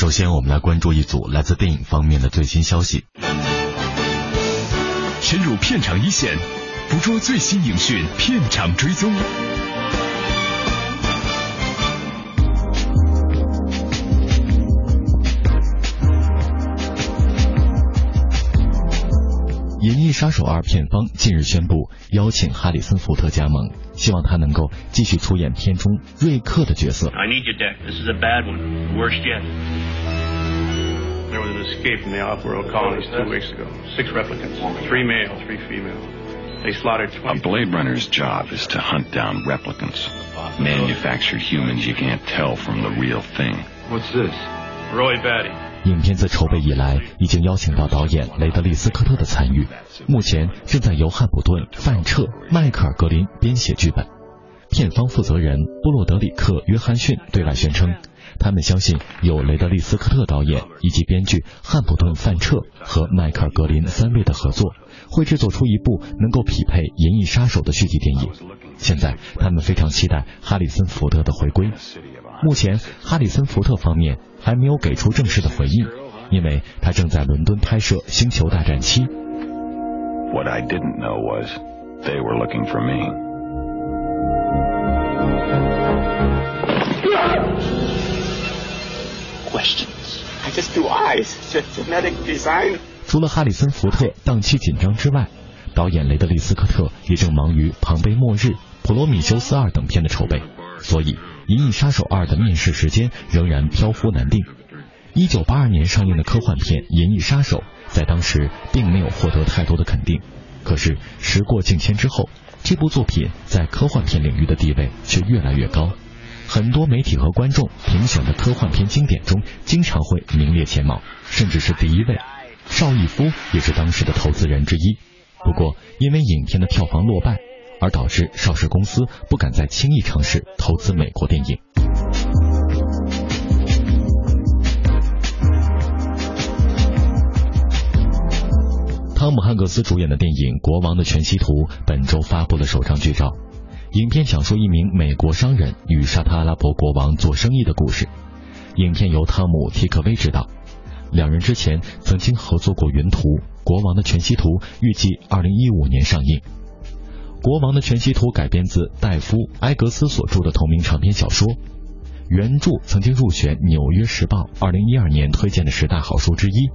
首先，我们来关注一组来自电影方面的最新消息。深入片场一线，捕捉最新影讯，片场追踪。《杀手二》片方近日宣布邀请哈里森·福特加盟，希望他能够继续出演片中瑞克的角色。 I need you, Deck. This is a bad one. The worst yet. There was an escape from the off-world colonies two weeks ago. Six replicants, three male, three female. They slaughtered A 20. Blade Runner's job is to hunt down replicants. Manufactured humans you can't tell from the real thing. What's this? Roy Batty. 影片自筹备以来，已经邀请到导演雷德利·斯科特的参与，目前正在由汉普顿、范彻、迈克尔·格林编写剧本。片方负责人布洛德里克·约翰逊对外宣称，他们相信有雷德利·斯科特导演以及编剧汉普顿·范彻和迈克尔·格林三位的合作，会制作出一部能够匹配《银翼杀手》的续集电影。现在，他们非常期待哈里森·福特的回归。目前，哈里森·福特方面还没有给出正式的回应，因为他正在伦敦拍摄《星球大战七》。What I didn't know was they were looking for me. questions. I just do eyes. Ge- genetic design. 除了哈里森·福特档期紧张之外，导演雷德利·斯科特也正忙于《庞贝末日》《普罗米修斯二》等片的筹备，所以《银翼杀手二》的面世时间仍然飘忽难定。一九八二年上映的科幻片《银翼杀手》在当时并没有获得太多的肯定，可是时过境迁之后，这部作品在科幻片领域的地位却越来越高。很多媒体和观众评选的科幻片经典中，经常会名列前茅，甚至是第一位。邵逸夫也是当时的投资人之一。不过，因为影片的票房落败，而导致邵氏公司不敢再轻易尝试投资美国电影。汤姆汉克斯主演的电影《国王的全息图》本周发布了首张剧照。影片讲述一名美国商人与沙特阿拉伯国王做生意的故事。影片由汤姆·提克威执导，两人之前曾经合作过《云图》《国王的全息图》，预计2015年上映。《国王的全息图》改编自戴夫·埃格斯所著的同名长篇小说，原著曾经入选《纽约时报》2012年推荐的十大好书之一。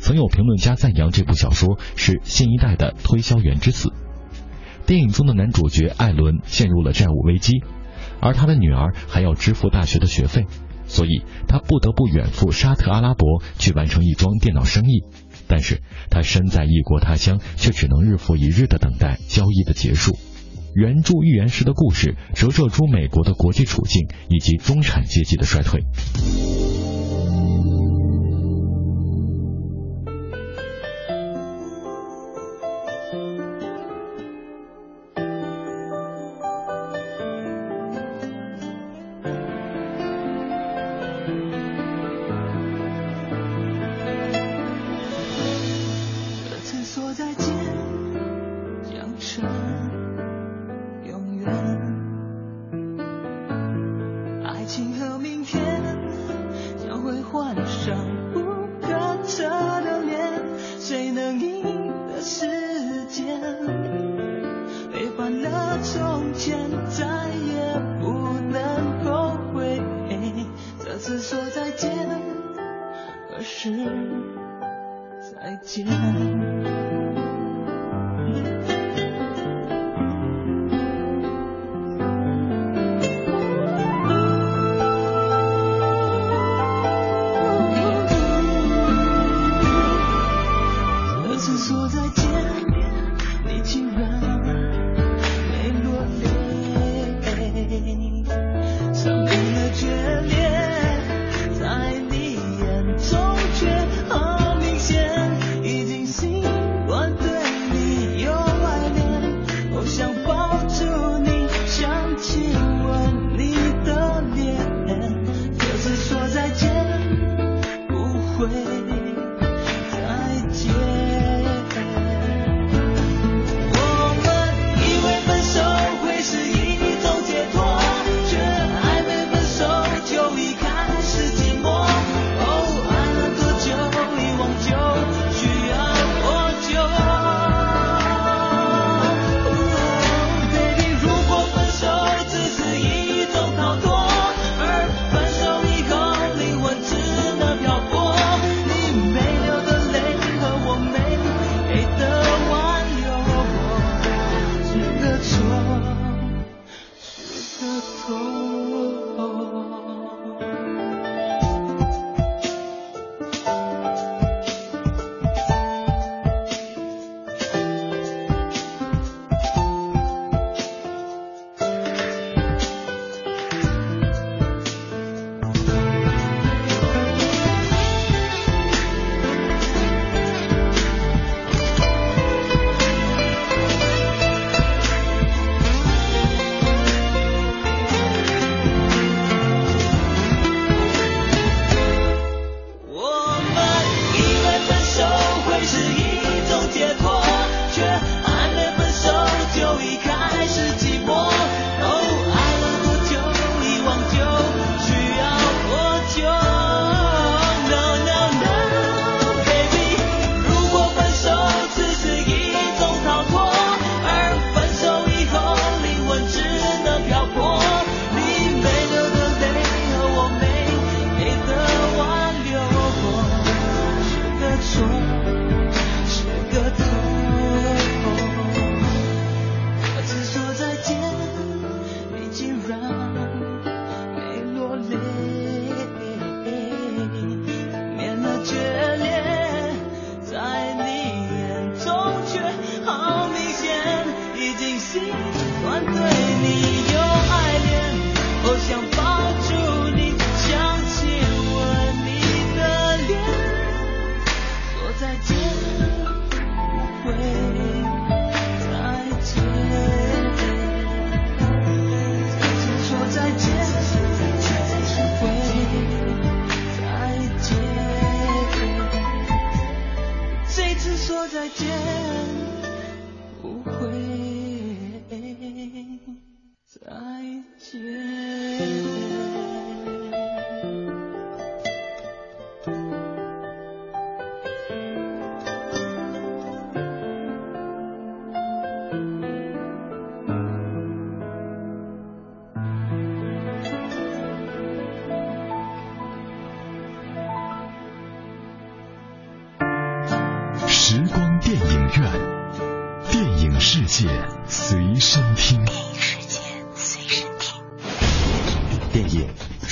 曾有评论家赞扬这部小说是新一代的推销员之死。电影中的男主角艾伦陷入了债务危机，而他的女儿还要支付大学的学费，所以他不得不远赴沙特阿拉伯去完成一桩电脑生意。但是他身在异国他乡，却只能日复一日的等待交易的结束。原著预言时的故事折射出美国的国际处境以及中产阶级的衰退。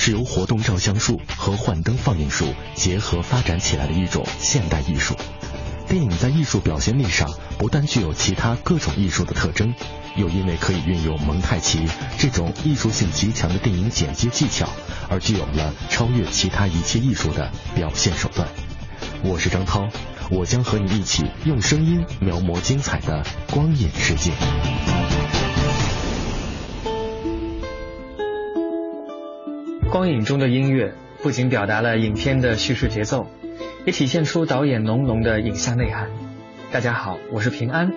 是由活动照相术和幻灯放映术结合发展起来的一种现代艺术。电影在艺术表现力上不但具有其他各种艺术的特征，又因为可以运用蒙太奇这种艺术性极强的电影剪接技巧，而具有了超越其他一切艺术的表现手段。我是张涛，我将和你一起用声音描摹精彩的光影世界。光影中的音乐不仅表达了影片的叙事节奏，也体现出导演浓浓的影像内涵。大家好，我是平安。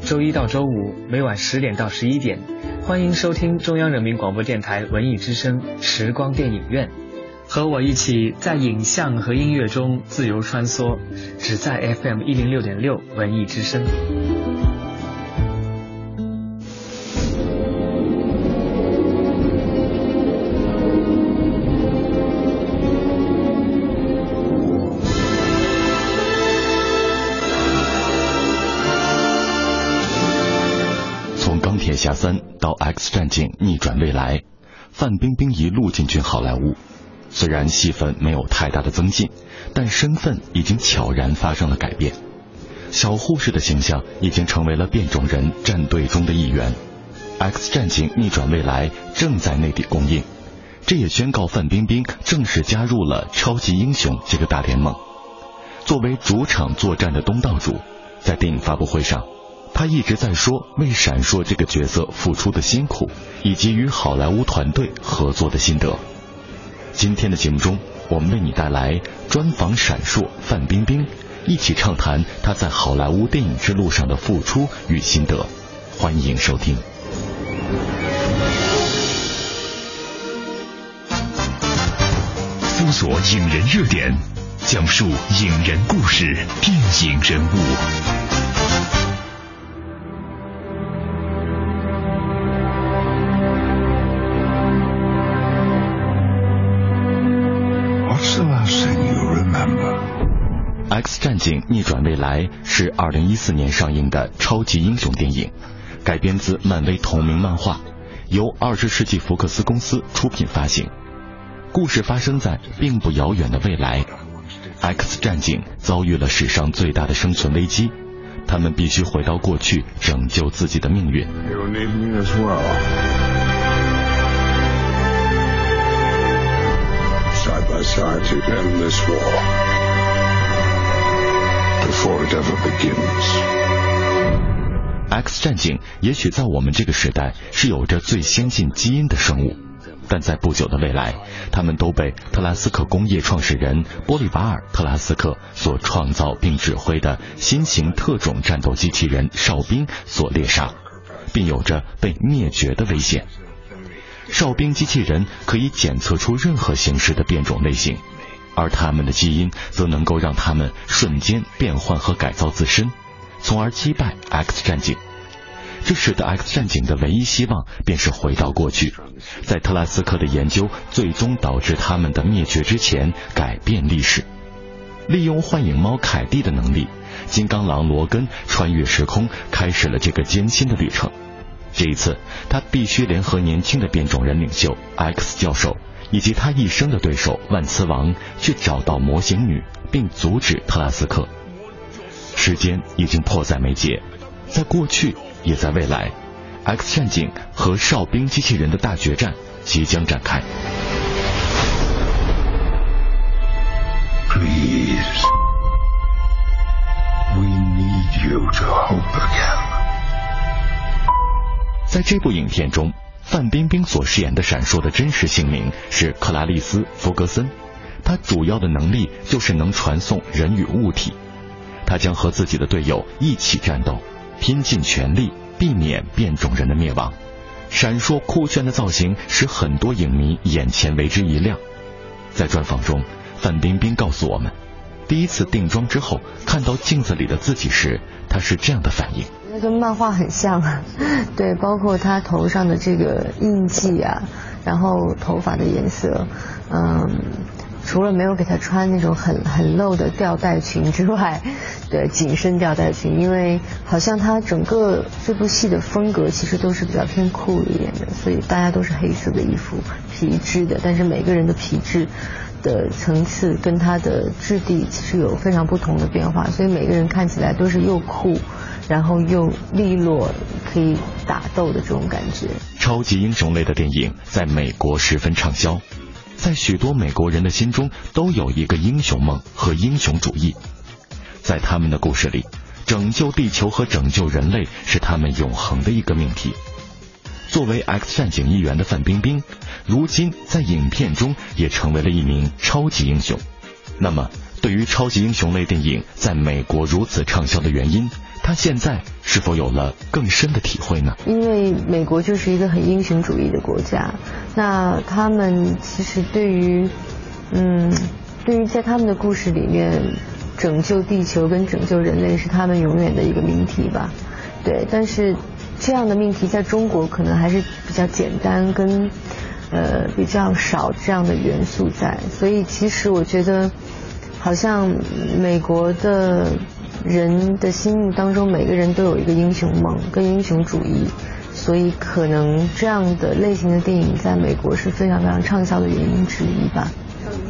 周一到周五每晚十点到十一点，欢迎收听中央人民广播电台文艺之声时光电影院，和我一起在影像和音乐中自由穿梭，只在 FM 一零六点六文艺之声。侠三到 X 战警逆转未来，范冰冰一路进军好莱坞。虽然戏份没有太大的增进，但身份已经悄然发生了改变。小护士的形象已经成为了变种人战队中的一员。X 战警逆转未来正在内地公映，这也宣告范冰冰正式加入了超级英雄这个大联盟。作为主场作战的东道主，在电影发布会上。他一直在说为闪烁这个角色付出的辛苦，以及与好莱坞团队合作的心得。今天的节目中，我们为你带来专访闪烁范冰冰，一起畅谈她在好莱坞电影之路上的付出与心得。欢迎收听。搜索影人热点，讲述影人故事，电影人物。逆转未来是二零一四年上映的超级英雄电影，改编自漫威同名漫画，由二十世纪福克斯公司出品发行。故事发生在并不遥远的未来，X 战警遭遇了史上最大的生存危机，他们必须回到过去拯救自己的命运。Side by side to end this war before it ever begins. X 战警也许在我们这个时代是有着最先进基因的生物，但在不久的未来，他们都被特拉斯克工业创始人波利瓦尔·特拉斯克所创造并指挥的新型特种战斗机器人哨兵所猎杀，并有着被灭绝的危险。哨兵机器人可以检测出任何形式的变种类型，而他们的基因则能够让他们瞬间变换和改造自身，从而击败 X 战警。这使得 X 战警的唯一希望便是回到过去，在特拉斯克的研究最终导致他们的灭绝之前改变历史。利用幻影猫凯蒂的能力，金刚狼罗根穿越时空，开始了这个艰辛的旅程。这一次，他必须联合年轻的变种人领袖 X 教授以及他一生的对手万磁王，去找到魔形女，并阻止特拉斯克。时间已经迫在眉睫，在过去也在未来，X 战警和哨兵机器人的大决战即将展开。Please, we need you to hope again. 在这部影片中，范冰冰所饰演的闪烁的真实姓名是克拉丽丝·弗格森，她主要的能力就是能传送人与物体。她将和自己的队友一起战斗，拼尽全力避免变种人的灭亡。闪烁酷炫的造型使很多影迷眼前为之一亮。在专访中，范冰冰告诉我们，第一次定妆之后看到镜子里的自己时，她是这样的反应。那跟漫画很像，对，包括他头上的这个印记啊，然后头发的颜色，嗯，除了没有给她穿那种很很露的吊带裙之外，对紧身吊带裙，因为好像她整个这部戏的风格其实都是比较偏酷一点的，所以大家都是黑色的衣服，皮质的，但是每个人的皮质的层次跟它的质地其实有非常不同的变化，所以每个人看起来都是又酷，然后又利落，可以打斗的这种感觉。超级英雄类的电影在美国十分畅销。在许多美国人的心中，都有一个英雄梦和英雄主义。在他们的故事里，拯救地球和拯救人类是他们永恒的一个命题。作为 X 战警一员的范冰冰，如今在影片中也成为了一名超级英雄。那么，对于超级英雄类电影在美国如此畅销的原因？他现在是否有了更深的体会呢？因为美国就是一个很英雄主义的国家，那他们其实对于，嗯，对于在他们的故事里面，拯救地球跟拯救人类是他们永远的一个命题吧。对，但是这样的命题在中国可能还是比较简单，跟呃比较少这样的元素在，所以其实我觉得，好像美国的。人的心目当中，每个人都有一个英雄梦跟英雄主义，所以可能这样的类型的电影在美国是非常非常畅销的原因之一吧。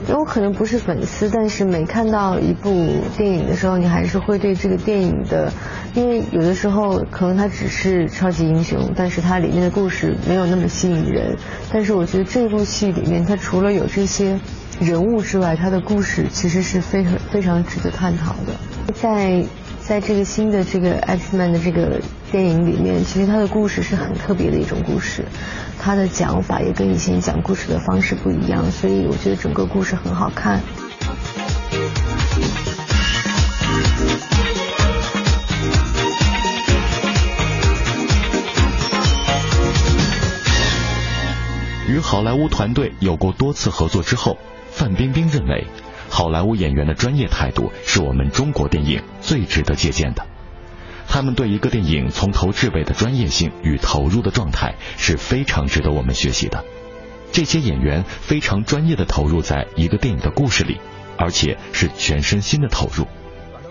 因为我可能不是粉丝，但是每看到一部电影的时候，你还是会对这个电影的，因为有的时候可能它只是超级英雄，但是它里面的故事没有那么吸引人。但是我觉得这部戏里面，它除了有这些人物之外，他的故事其实是非常非常值得探讨的。在在这个新的这个 X Man 的这个电影里面，其实他的故事是很特别的一种故事，他的讲法也跟以前讲故事的方式不一样，所以我觉得整个故事很好看。好莱坞团队有过多次合作之后，范冰冰认为。好莱坞演员的专业态度是我们中国电影最值得借鉴的。他们对一个电影从头至尾的专业性与投入的状态是非常值得我们学习的。这些演员非常专业的投入在一个电影的故事里，而且是全身心的投入。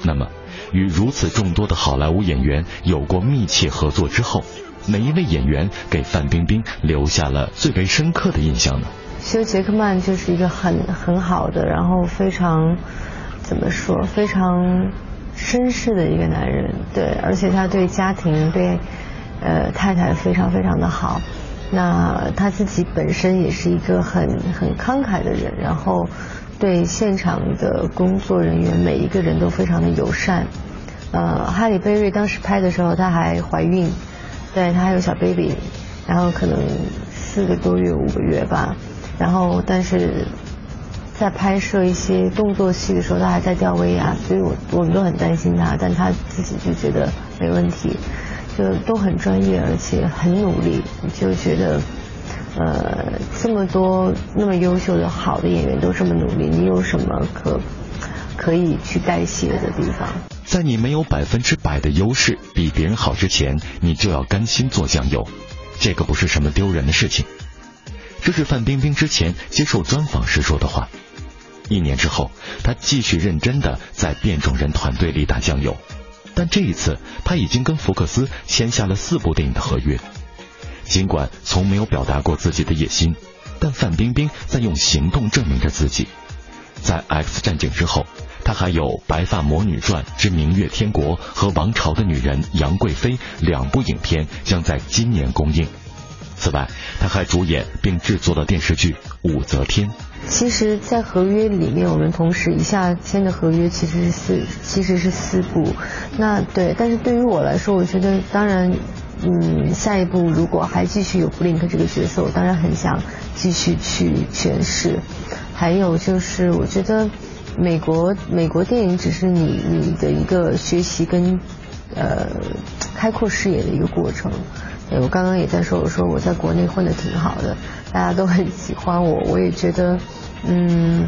那么，与如此众多的好莱坞演员有过密切合作之后，哪一位演员给范冰冰留下了最为深刻的印象呢？休杰克曼就是一个很很好的，然后非常怎么说，非常绅士的一个男人，对，而且他对家庭对呃太太非常非常的好。那他自己本身也是一个很很慷慨的人，然后对现场的工作人员每一个人都非常的友善。呃，哈里贝瑞当时拍的时候，她还怀孕，对，他还有小 baby，然后可能四个多月五个月吧。然后，但是在拍摄一些动作戏的时候，他还在吊威亚，所以我我们都很担心他，但他自己就觉得没问题，就都很专业，而且很努力，就觉得呃这么多那么优秀的好的演员都这么努力，你有什么可可以去代谢的地方？在你没有百分之百的优势比别人好之前，你就要甘心做酱油，这个不是什么丢人的事情。这是范冰冰之前接受专访时说的话。一年之后，她继续认真的在变种人团队里打酱油，但这一次，她已经跟福克斯签下了四部电影的合约。尽管从没有表达过自己的野心，但范冰冰在用行动证明着自己。在《X 战警》之后，他还有《白发魔女传之明月天国》和《王朝的女人》杨贵妃两部影片将在今年公映。此外，他还主演并制作了电视剧《武则天》。其实，在合约里面，我们同时一下签的合约其实是四，其实是四部。那对，但是对于我来说，我觉得当然，嗯，下一步如果还继续有布林克这个角色，我当然很想继续去诠释。还有就是，我觉得美国美国电影只是你你的一个学习跟呃开阔视野的一个过程。我刚刚也在说，我说我在国内混的挺好的，大家都很喜欢我，我也觉得，嗯，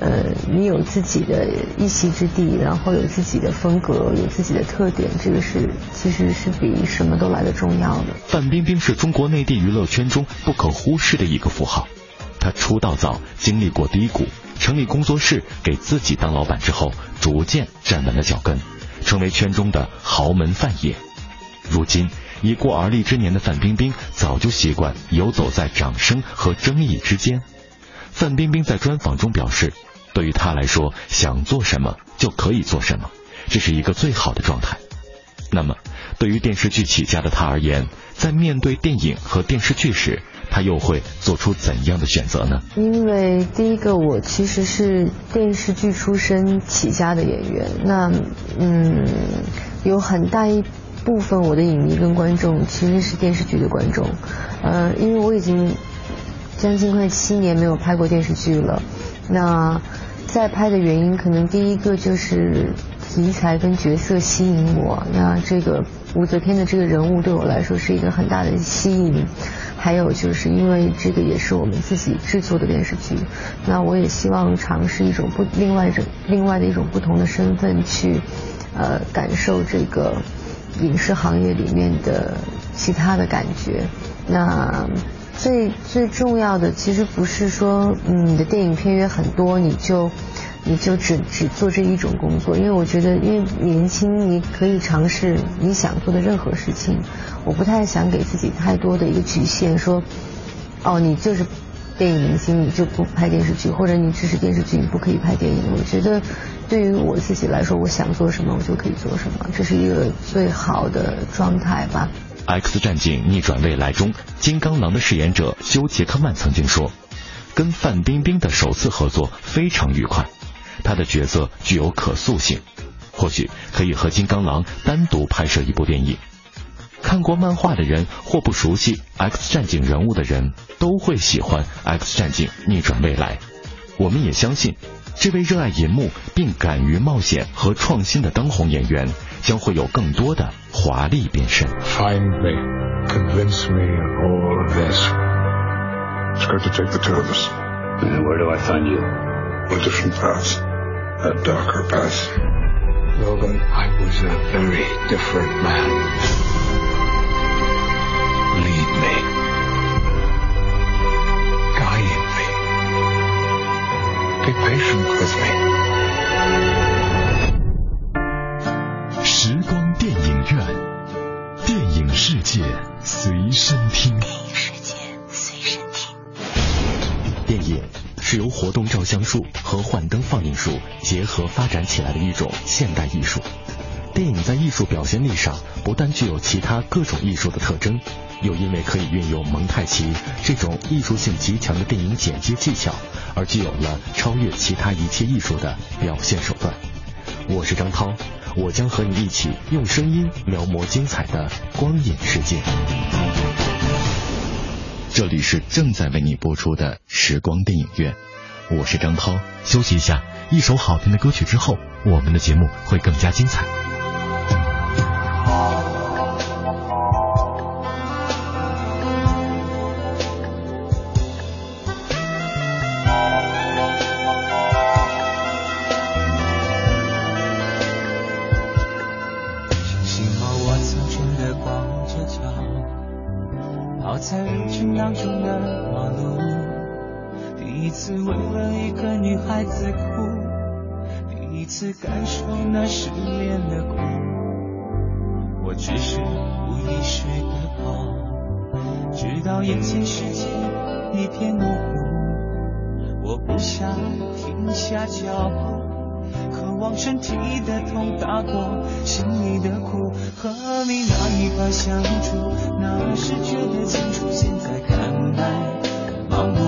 呃，你有自己的一席之地，然后有自己的风格，有自己的特点，这个是其实是比什么都来的重要的。范冰冰是中国内地娱乐圈中不可忽视的一个符号，他出道早，经历过低谷，成立工作室，给自己当老板之后，逐渐站稳了脚跟，成为圈中的豪门范爷。如今已过而立之年的范冰冰，早就习惯游走在掌声和争议之间。范冰冰在专访中表示，对于她来说，想做什么就可以做什么，这是一个最好的状态。那么，对于电视剧起家的他而言，在面对电影和电视剧时，他又会做出怎样的选择呢？因为第一个，我其实是电视剧出身起家的演员，那嗯，有很大一部分我的影迷跟观众其实是电视剧的观众，呃，因为我已经将近快七年没有拍过电视剧了，那再拍的原因，可能第一个就是题材跟角色吸引我，那这个武则天的这个人物对我来说是一个很大的吸引。还有就是因为这个也是我们自己制作的电视剧，那我也希望尝试一种不另外一种另外的一种不同的身份去，呃，感受这个影视行业里面的其他的感觉。那最最重要的其实不是说嗯你的电影片约很多你就。你就只只做这一种工作，因为我觉得，因为年轻，你可以尝试你想做的任何事情。我不太想给自己太多的一个局限，说，哦，你就是电影明星，你就不拍电视剧，或者你只是电视剧，你不可以拍电影。我觉得，对于我自己来说，我想做什么，我就可以做什么，这是一个最好的状态吧。《X 战警：逆转未来》中，金刚狼的饰演者休·杰克曼曾经说，跟范冰冰的首次合作非常愉快。他的角色具有可塑性，或许可以和金刚狼单独拍摄一部电影。看过漫画的人或不熟悉 X 战警人物的人都会喜欢 X 战警逆转未来。我们也相信，这位热爱银幕并敢于冒险和创新的当红演员将会有更多的华丽变身。Find me, convince me of all of this. It's going to take the two of us. And where do I find you? A different path. A darker path. Logan, I was a very different man. Lead me. Guide me. Be patient with me. 时光电影院，电影世界随身听。是由活动照相术和幻灯放映术结合发展起来的一种现代艺术。电影在艺术表现力上不但具有其他各种艺术的特征，又因为可以运用蒙太奇这种艺术性极强的电影剪接技巧，而具有了超越其他一切艺术的表现手段。我是张涛，我将和你一起用声音描摹精彩的光影世界。这里是正在为你播出的时光电影院，我是张涛。休息一下，一首好听的歌曲之后，我们的节目会更加精彩。人群当中的马路，第一次为了一个女孩子哭，第一次感受那失恋的苦，我只是无意识的跑，直到眼前世界一片模糊，我不想停下脚步。渴望身体的痛打过心里的苦。和你那一把相处，那时觉得清楚，现在看来盲目，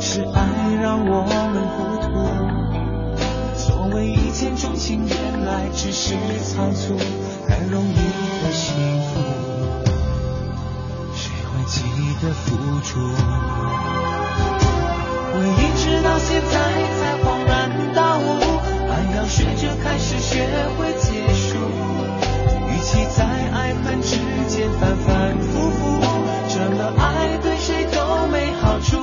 是爱让我们糊涂。所谓一见钟情，原来只是仓促，太容易的幸福，谁会记得付出？我一直到现在才恍，试着开始，学会结束，与其在爱恨之间反反复复，这么爱对谁都没好处。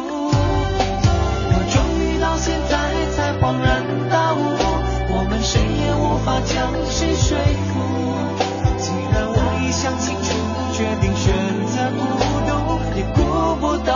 我终于到现在才恍然大悟。我们谁也无法将谁说服。既然我一厢情愿，决定选择孤独，也顾不到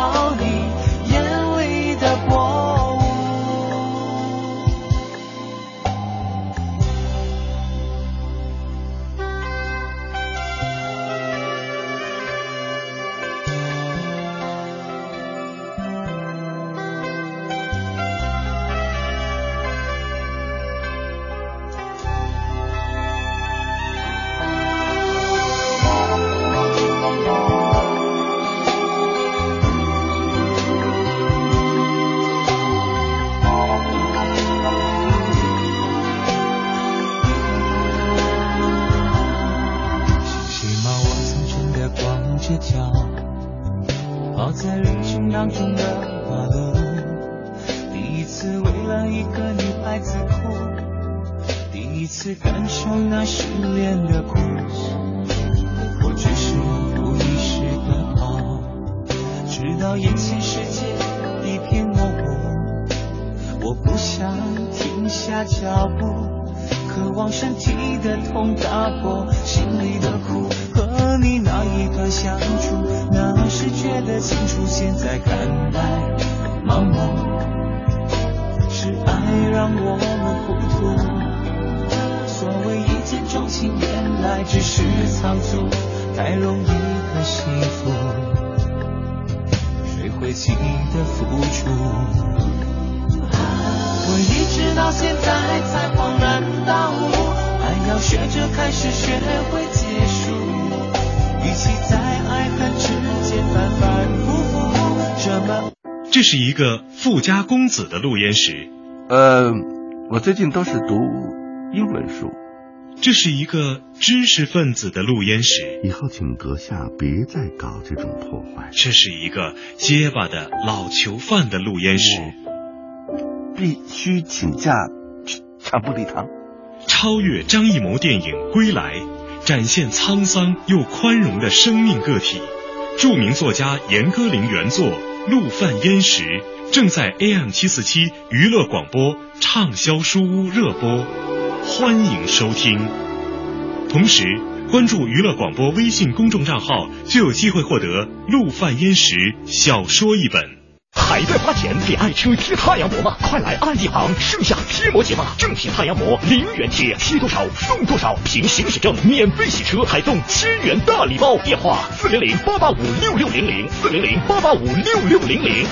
子的录音室。呃，我最近都是读英文书。这是一个知识分子的录音室。以后请阁下别再搞这种破坏。这是一个结巴的老囚犯的录音室。必须请假查布礼堂。超越张艺谋电影《归来》，展现沧桑又宽容的生命个体。著名作家严歌苓原作。陆犯焉识正在 AM 七四七娱乐广播畅销书屋热播，欢迎收听。同时关注娱乐广播微信公众账号，就有机会获得陆犯焉识小说一本。还在花钱给爱车贴太阳膜吗？快来安一行盛夏贴膜节吧！正品太阳膜零元贴，贴多少送多少，凭行驶证免费洗车，还送千元大礼包。电话四零零八八五六六零零四零零八八五六六零零。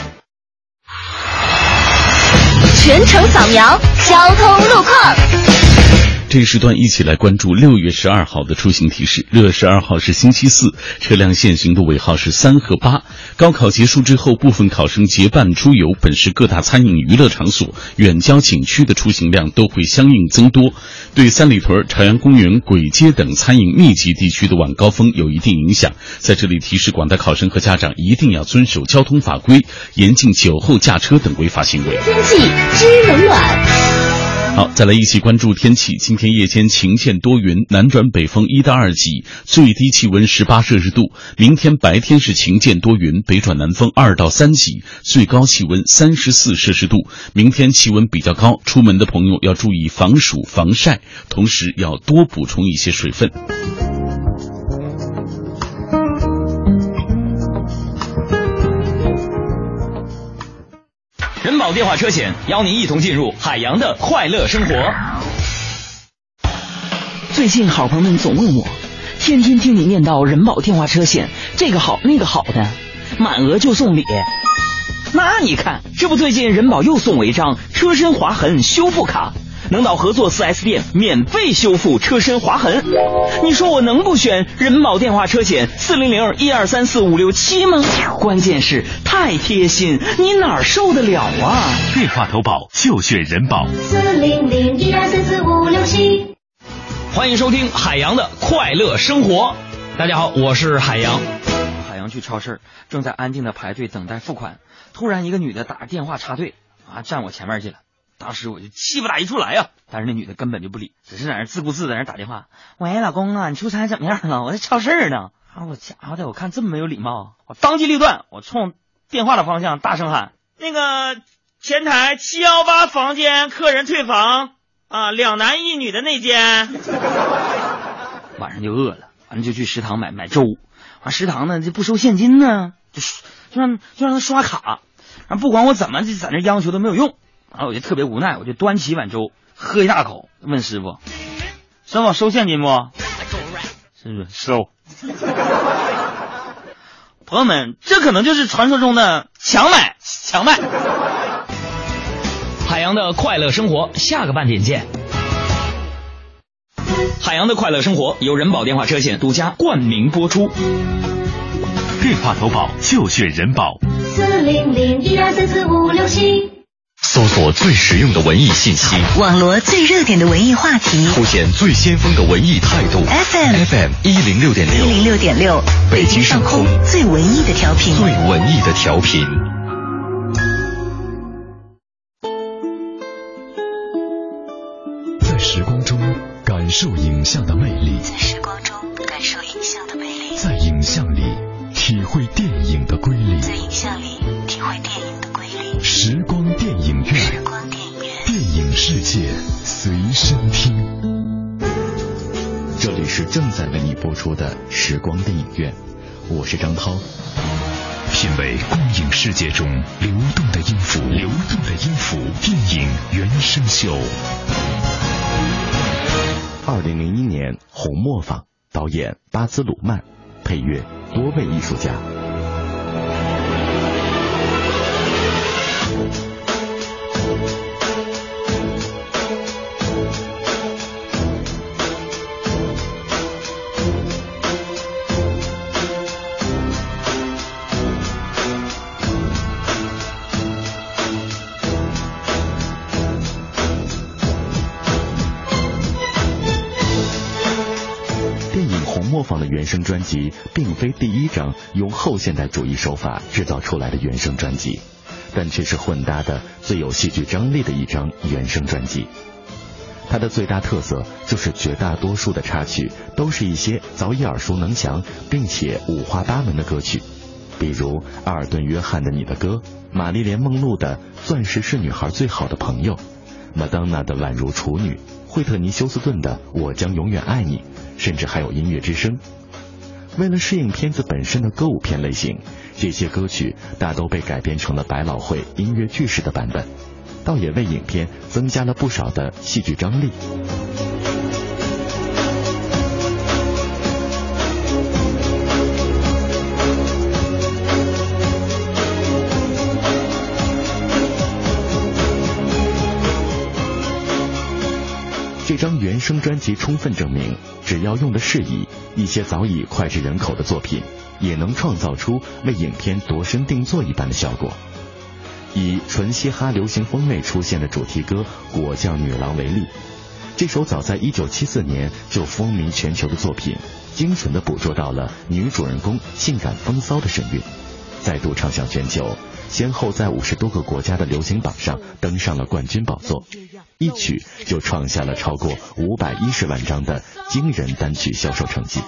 全程扫描交通路况。这时段一起来关注六月十二号的出行提示。六月十二号是星期四，车辆限行的尾号是三和八。高考结束之后，部分考生结伴出游，本市各大餐饮娱乐场所、远郊景区的出行量都会相应增多，对三里屯、朝阳公园、簋街等餐饮密集地区的晚高峰有一定影响。在这里提示广大考生和家长一定要遵守交通法规，严禁酒后驾车等违法行为。天气知冷暖。好，再来一起关注天气。今天夜间晴见多云，南转北风一到二级，最低气温十八摄氏度。明天白天是晴见多云，北转南风二到三级，最高气温三十四摄氏度。明天气温比较高，出门的朋友要注意防暑防晒，同时要多补充一些水分。人保电话车险邀您一同进入海洋的快乐生活。最近好朋友们总问我，天天听你念叨人保电话车险这个好那个好的，满额就送礼。那你看，这不最近人保又送我一张车身划痕修复卡。能到合作四 S 店免费修复车身划痕，你说我能不选人保电话车险四零零一二三四五六七吗？关键是太贴心，你哪受得了啊？电话投保就选人保四零零一二三四五六七。欢迎收听海洋的快乐生活。大家好，我是海洋。海洋去超市，正在安静的排队等待付款，突然一个女的打着电话插队，啊，站我前面去了。当时我就气不打一处来呀，但是那女的根本就不理，只是在那自顾自在那打电话。喂，老公啊，你出差怎么样了？我在超市呢。啊，我家伙的，我看这么没有礼貌，我当机立断，我冲电话的方向大声喊：“那个前台七幺八房间客人退房啊，两男一女的那间。”晚上就饿了，完了就去食堂买买粥。完食堂呢就不收现金呢，就就让就让他刷卡。然后不管我怎么就在那央求都没有用。然后我就特别无奈，我就端起一碗粥，喝一大口，问师傅：“师傅收现金不？”师傅收。朋友们，这可能就是传说中的强买强卖。海洋的快乐生活，下个半点见。海洋的快乐生活由人保电话车险独家冠名播出。电话投保就选人保。四零零一二三四五六七。搜索最实用的文艺信息，网罗最热点的文艺话题，凸显最先锋的文艺态度。FM FM 一零六点六，一零六点六，北京上空最文艺的调频，最文艺的调频。在时光中感受影像的魅力，在时光中感受影像的魅力，在影像里体会电影的瑰丽，在影像里体会电影。时光电影院，光电影院，电影世界随身听。这里是正在为你播出的时光电影院，我是张涛。品味光影世界中流动的音符，流动的音符，电影原声秀。二零零一年，《红磨坊》，导演巴兹鲁曼，配乐多位艺术家。原声专辑并非第一张用后现代主义手法制造出来的原声专辑，但却是混搭的最有戏剧张力的一张原声专辑。它的最大特色就是绝大多数的插曲都是一些早已耳熟能详并且五花八门的歌曲，比如阿尔顿·约翰的《你的歌》，玛丽莲·梦露的《钻石是女孩最好的朋友》，麦当娜的《宛如处女》，惠特尼·休斯顿的《我将永远爱你》。甚至还有音乐之声。为了适应片子本身的歌舞片类型，这些歌曲大都被改编成了百老汇音乐剧式的版本，倒也为影片增加了不少的戏剧张力。这张原声专辑充分证明，只要用的适宜，一些早已脍炙人口的作品，也能创造出为影片度身定做一般的效果。以纯嘻哈流行风味出现的主题歌《果酱女郎》为例，这首早在1974年就风靡全球的作品，精准地捕捉到了女主人公性感风骚的神韵，再度唱响全球。先后在五十多个国家的流行榜上登上了冠军宝座，一曲就创下了超过五百一十万张的惊人单曲销售成绩。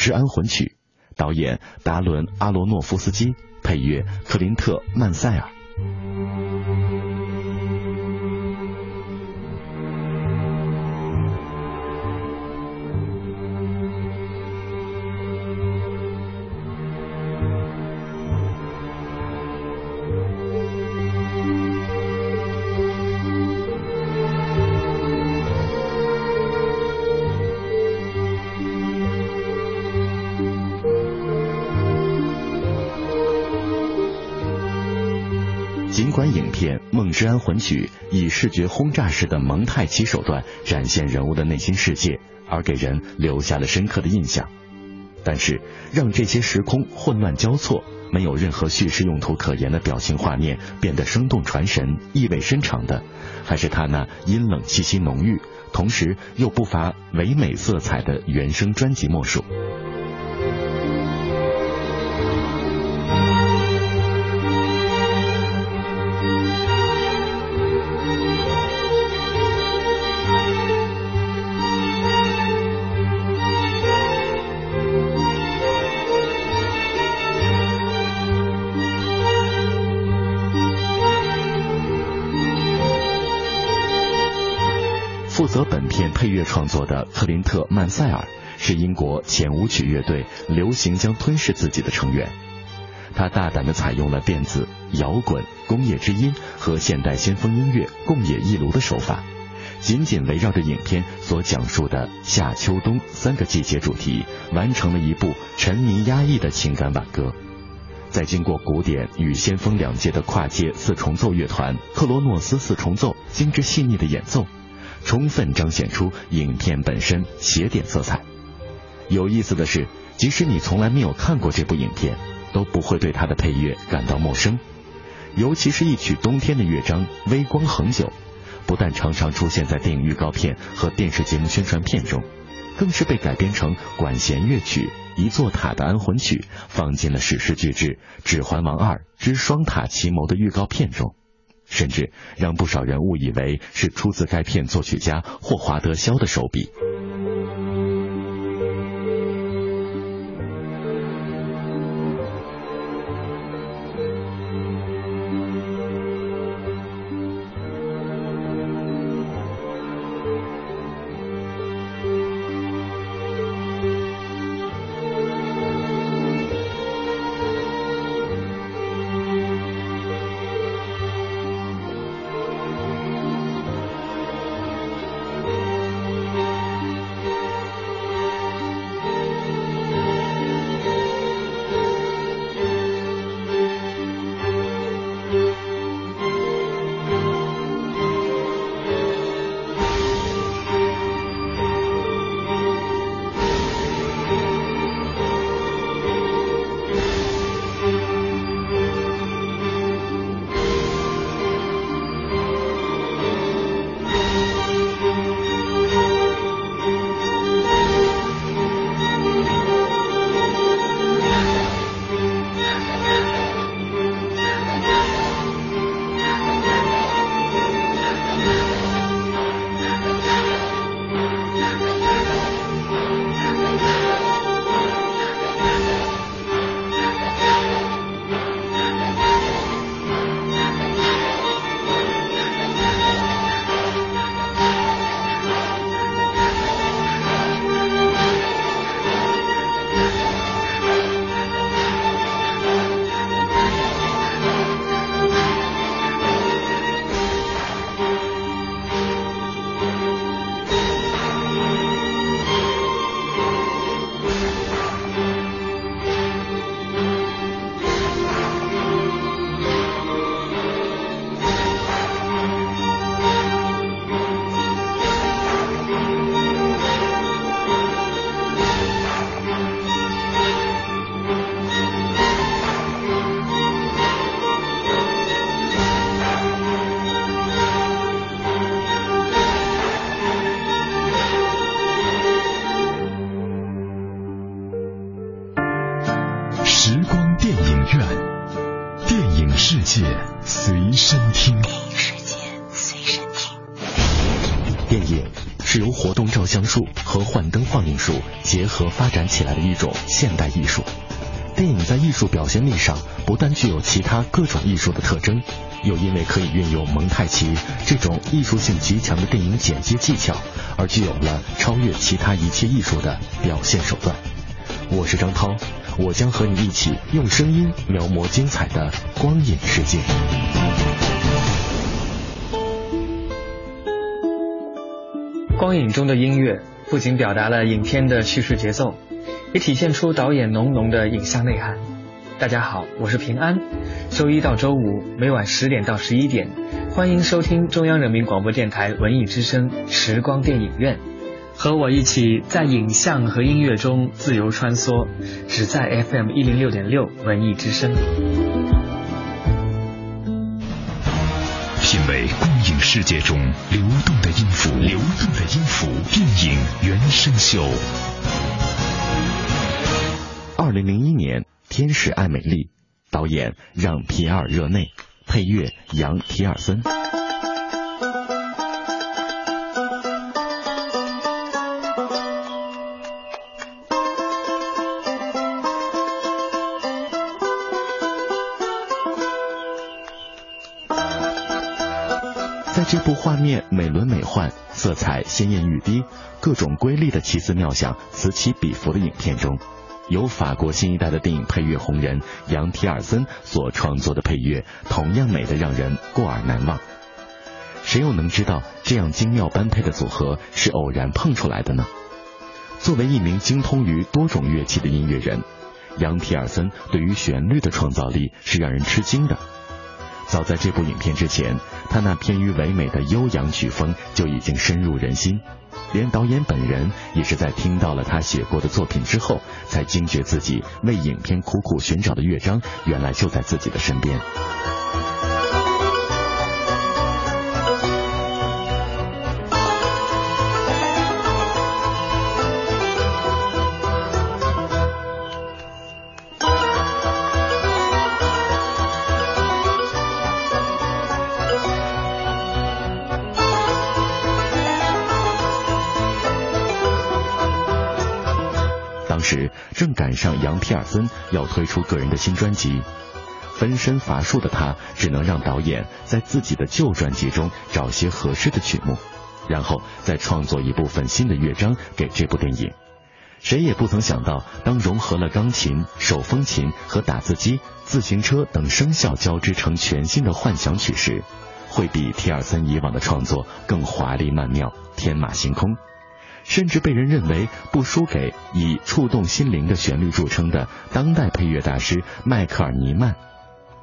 之安魂曲》，导演达伦·阿罗诺夫斯基，配乐克林特·曼塞尔。治《安魂曲》以视觉轰炸式的蒙太奇手段展现人物的内心世界，而给人留下了深刻的印象，但是让这些时空混乱交错、没有任何叙事用途可言的表情画面变得生动传神、意味深长的，还是他那阴冷气息浓郁，同时又不乏唯美色彩的原声专辑莫属。责本片配乐创作的克林特·曼塞尔是英国前舞曲乐队“流行将吞噬自己”的成员。他大胆地采用了电子、摇滚、工业之音和现代先锋音乐共冶一炉的手法，紧紧围绕着影片所讲述的夏、秋、冬三个季节主题，完成了一部沉迷压抑的情感挽歌。在经过古典与先锋两界的跨界四重奏乐团克罗诺斯四重奏精致细腻的演奏。充分彰显出影片本身写点色彩。有意思的是，即使你从来没有看过这部影片，都不会对它的配乐感到陌生。尤其是一曲冬天的乐章《微光恒久》，不但常常出现在电影预告片和电视节目宣传片中，更是被改编成管弦乐曲《一座塔的安魂曲》，放进了史诗巨制《指环王二之双塔奇谋》的预告片中。甚至让不少人误以为是出自该片作曲家霍华德·肖的手笔。活动照相术和幻灯放映术结合发展起来的一种现代艺术。电影在艺术表现力上不但具有其他各种艺术的特征，又因为可以运用蒙太奇这种艺术性极强的电影剪接技巧，而具有了超越其他一切艺术的表现手段。我是张涛，我将和你一起用声音描摹精彩的光影世界。光影中的音乐不仅表达了影片的叙事节奏，也体现出导演浓浓的影像内涵。大家好，我是平安。周一到周五每晚十点到十一点，欢迎收听中央人民广播电台文艺之声时光电影院，和我一起在影像和音乐中自由穿梭，只在 FM 一零六点六文艺之声。品味光影世界中流动的音符，流动的音符，电影原声秀。二零零一年，《天使爱美丽》，导演让·皮埃尔·热内，配乐杨·皮尔森。在这部画面美轮美奂、色彩鲜艳欲滴、各种瑰丽的奇思妙想此起彼伏的影片中，由法国新一代的电影配乐红人杨提尔森所创作的配乐，同样美得让人过耳难忘。谁又能知道这样精妙般配的组合是偶然碰出来的呢？作为一名精通于多种乐器的音乐人，杨提尔森对于旋律的创造力是让人吃惊的。早在这部影片之前，他那偏于唯美的悠扬曲风就已经深入人心，连导演本人也是在听到了他写过的作品之后，才惊觉自己为影片苦苦寻找的乐章，原来就在自己的身边。赶上杨皮尔森要推出个人的新专辑，分身乏术的他只能让导演在自己的旧专辑中找些合适的曲目，然后再创作一部分新的乐章给这部电影。谁也不曾想到，当融合了钢琴、手风琴和打字机、自行车等声效交织成全新的幻想曲时，会比提尔森以往的创作更华丽曼妙、天马行空。甚至被人认为不输给以触动心灵的旋律著称的当代配乐大师迈克尔·尼曼。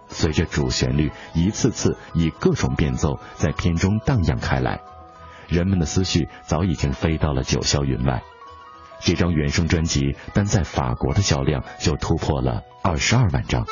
随着主旋律一次次以各种变奏在片中荡漾开来，人们的思绪早已经飞到了九霄云外。这张原声专辑单在法国的销量就突破了二十二万张。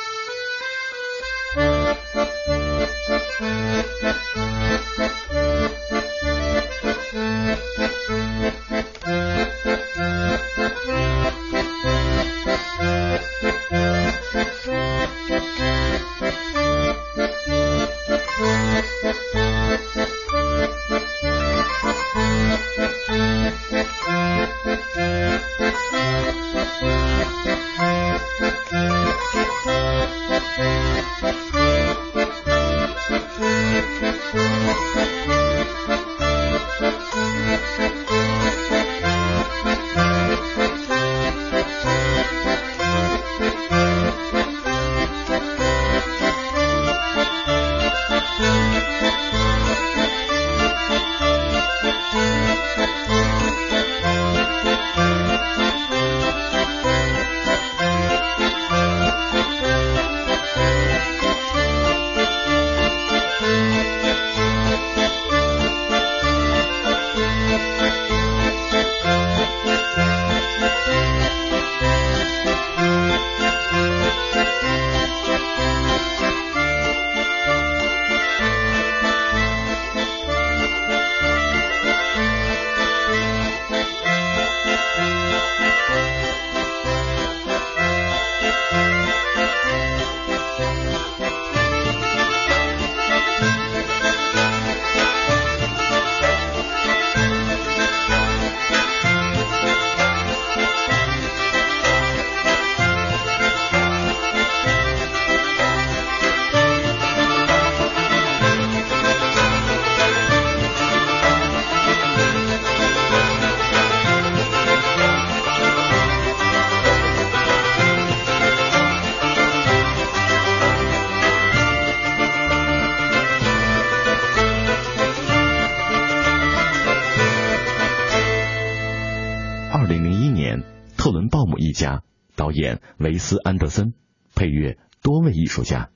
演维斯安德森，配乐多位艺术家。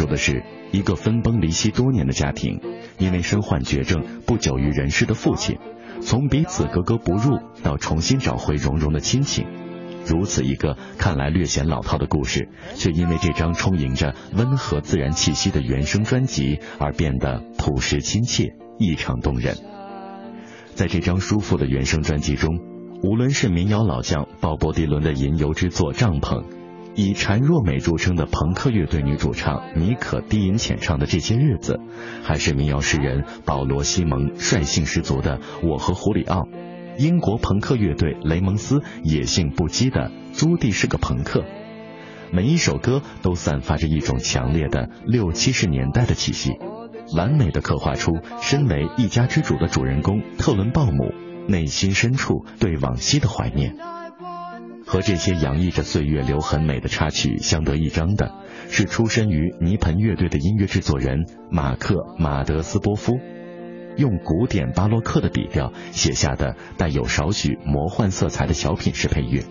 述的是一个分崩离析多年的家庭，因为身患绝症不久于人世的父亲，从彼此格格不入到重新找回融融的亲情。如此一个看来略显老套的故事，却因为这张充盈着温和自然气息的原声专辑而变得朴实亲切、异常动人。在这张舒服的原声专辑中，无论是民谣老将鲍勃迪伦的吟游之作《帐篷》。以孱弱美著称的朋克乐队女主唱妮可低吟浅唱的这些日子，还是民谣诗人保罗西蒙率性十足的《我和胡里奥》，英国朋克乐队雷蒙斯野性不羁的《朱棣是个朋克》，每一首歌都散发着一种强烈的六七十年代的气息，完美的刻画出身为一家之主的主人公特伦鲍姆内心深处对往昔的怀念。和这些洋溢着岁月留痕美的插曲相得益彰的，是出身于泥盆乐队的音乐制作人马克·马德斯波夫，用古典巴洛克的笔调写下的带有少许魔幻色彩的小品式配乐，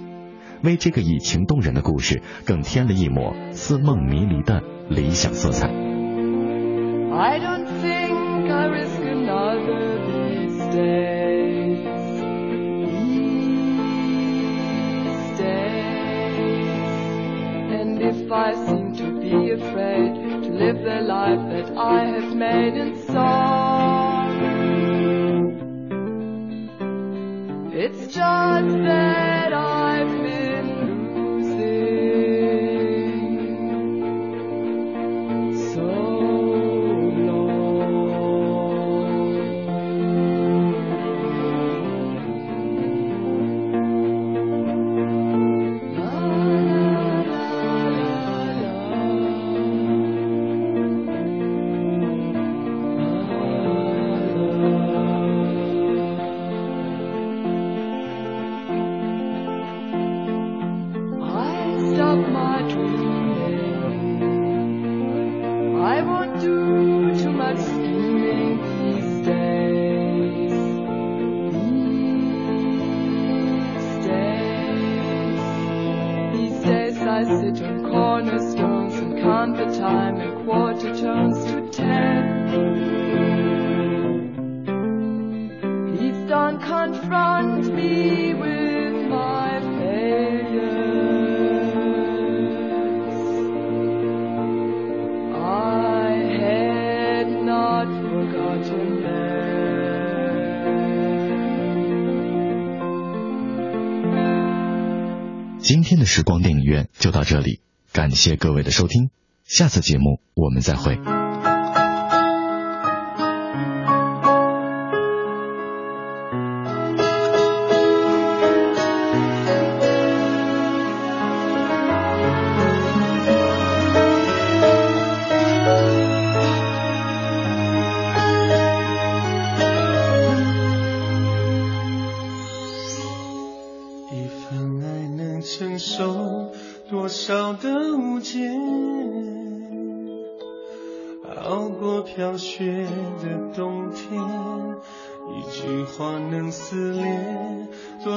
为这个以情动人的故事更添了一抹似梦迷离的理想色彩。I don't think I risk another day if I seem to be afraid to live the life that I have made in song. It's just that I've 天的时光电影院就到这里，感谢各位的收听，下次节目我们再会。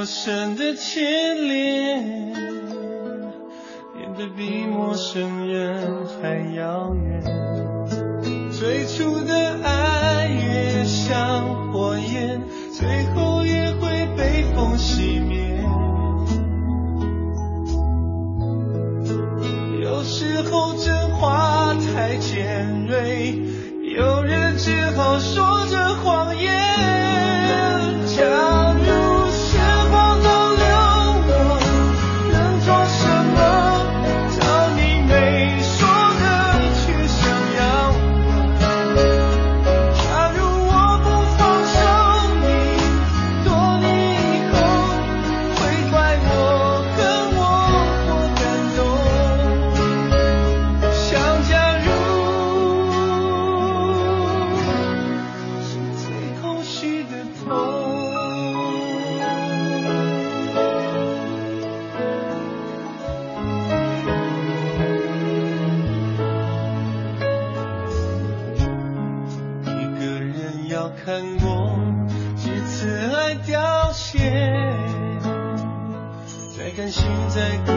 陌生的牵连，变得比陌生人还遥远。最初的爱越像火焰，最后也会被风熄灭。有时候真话太尖锐，有人只好说甘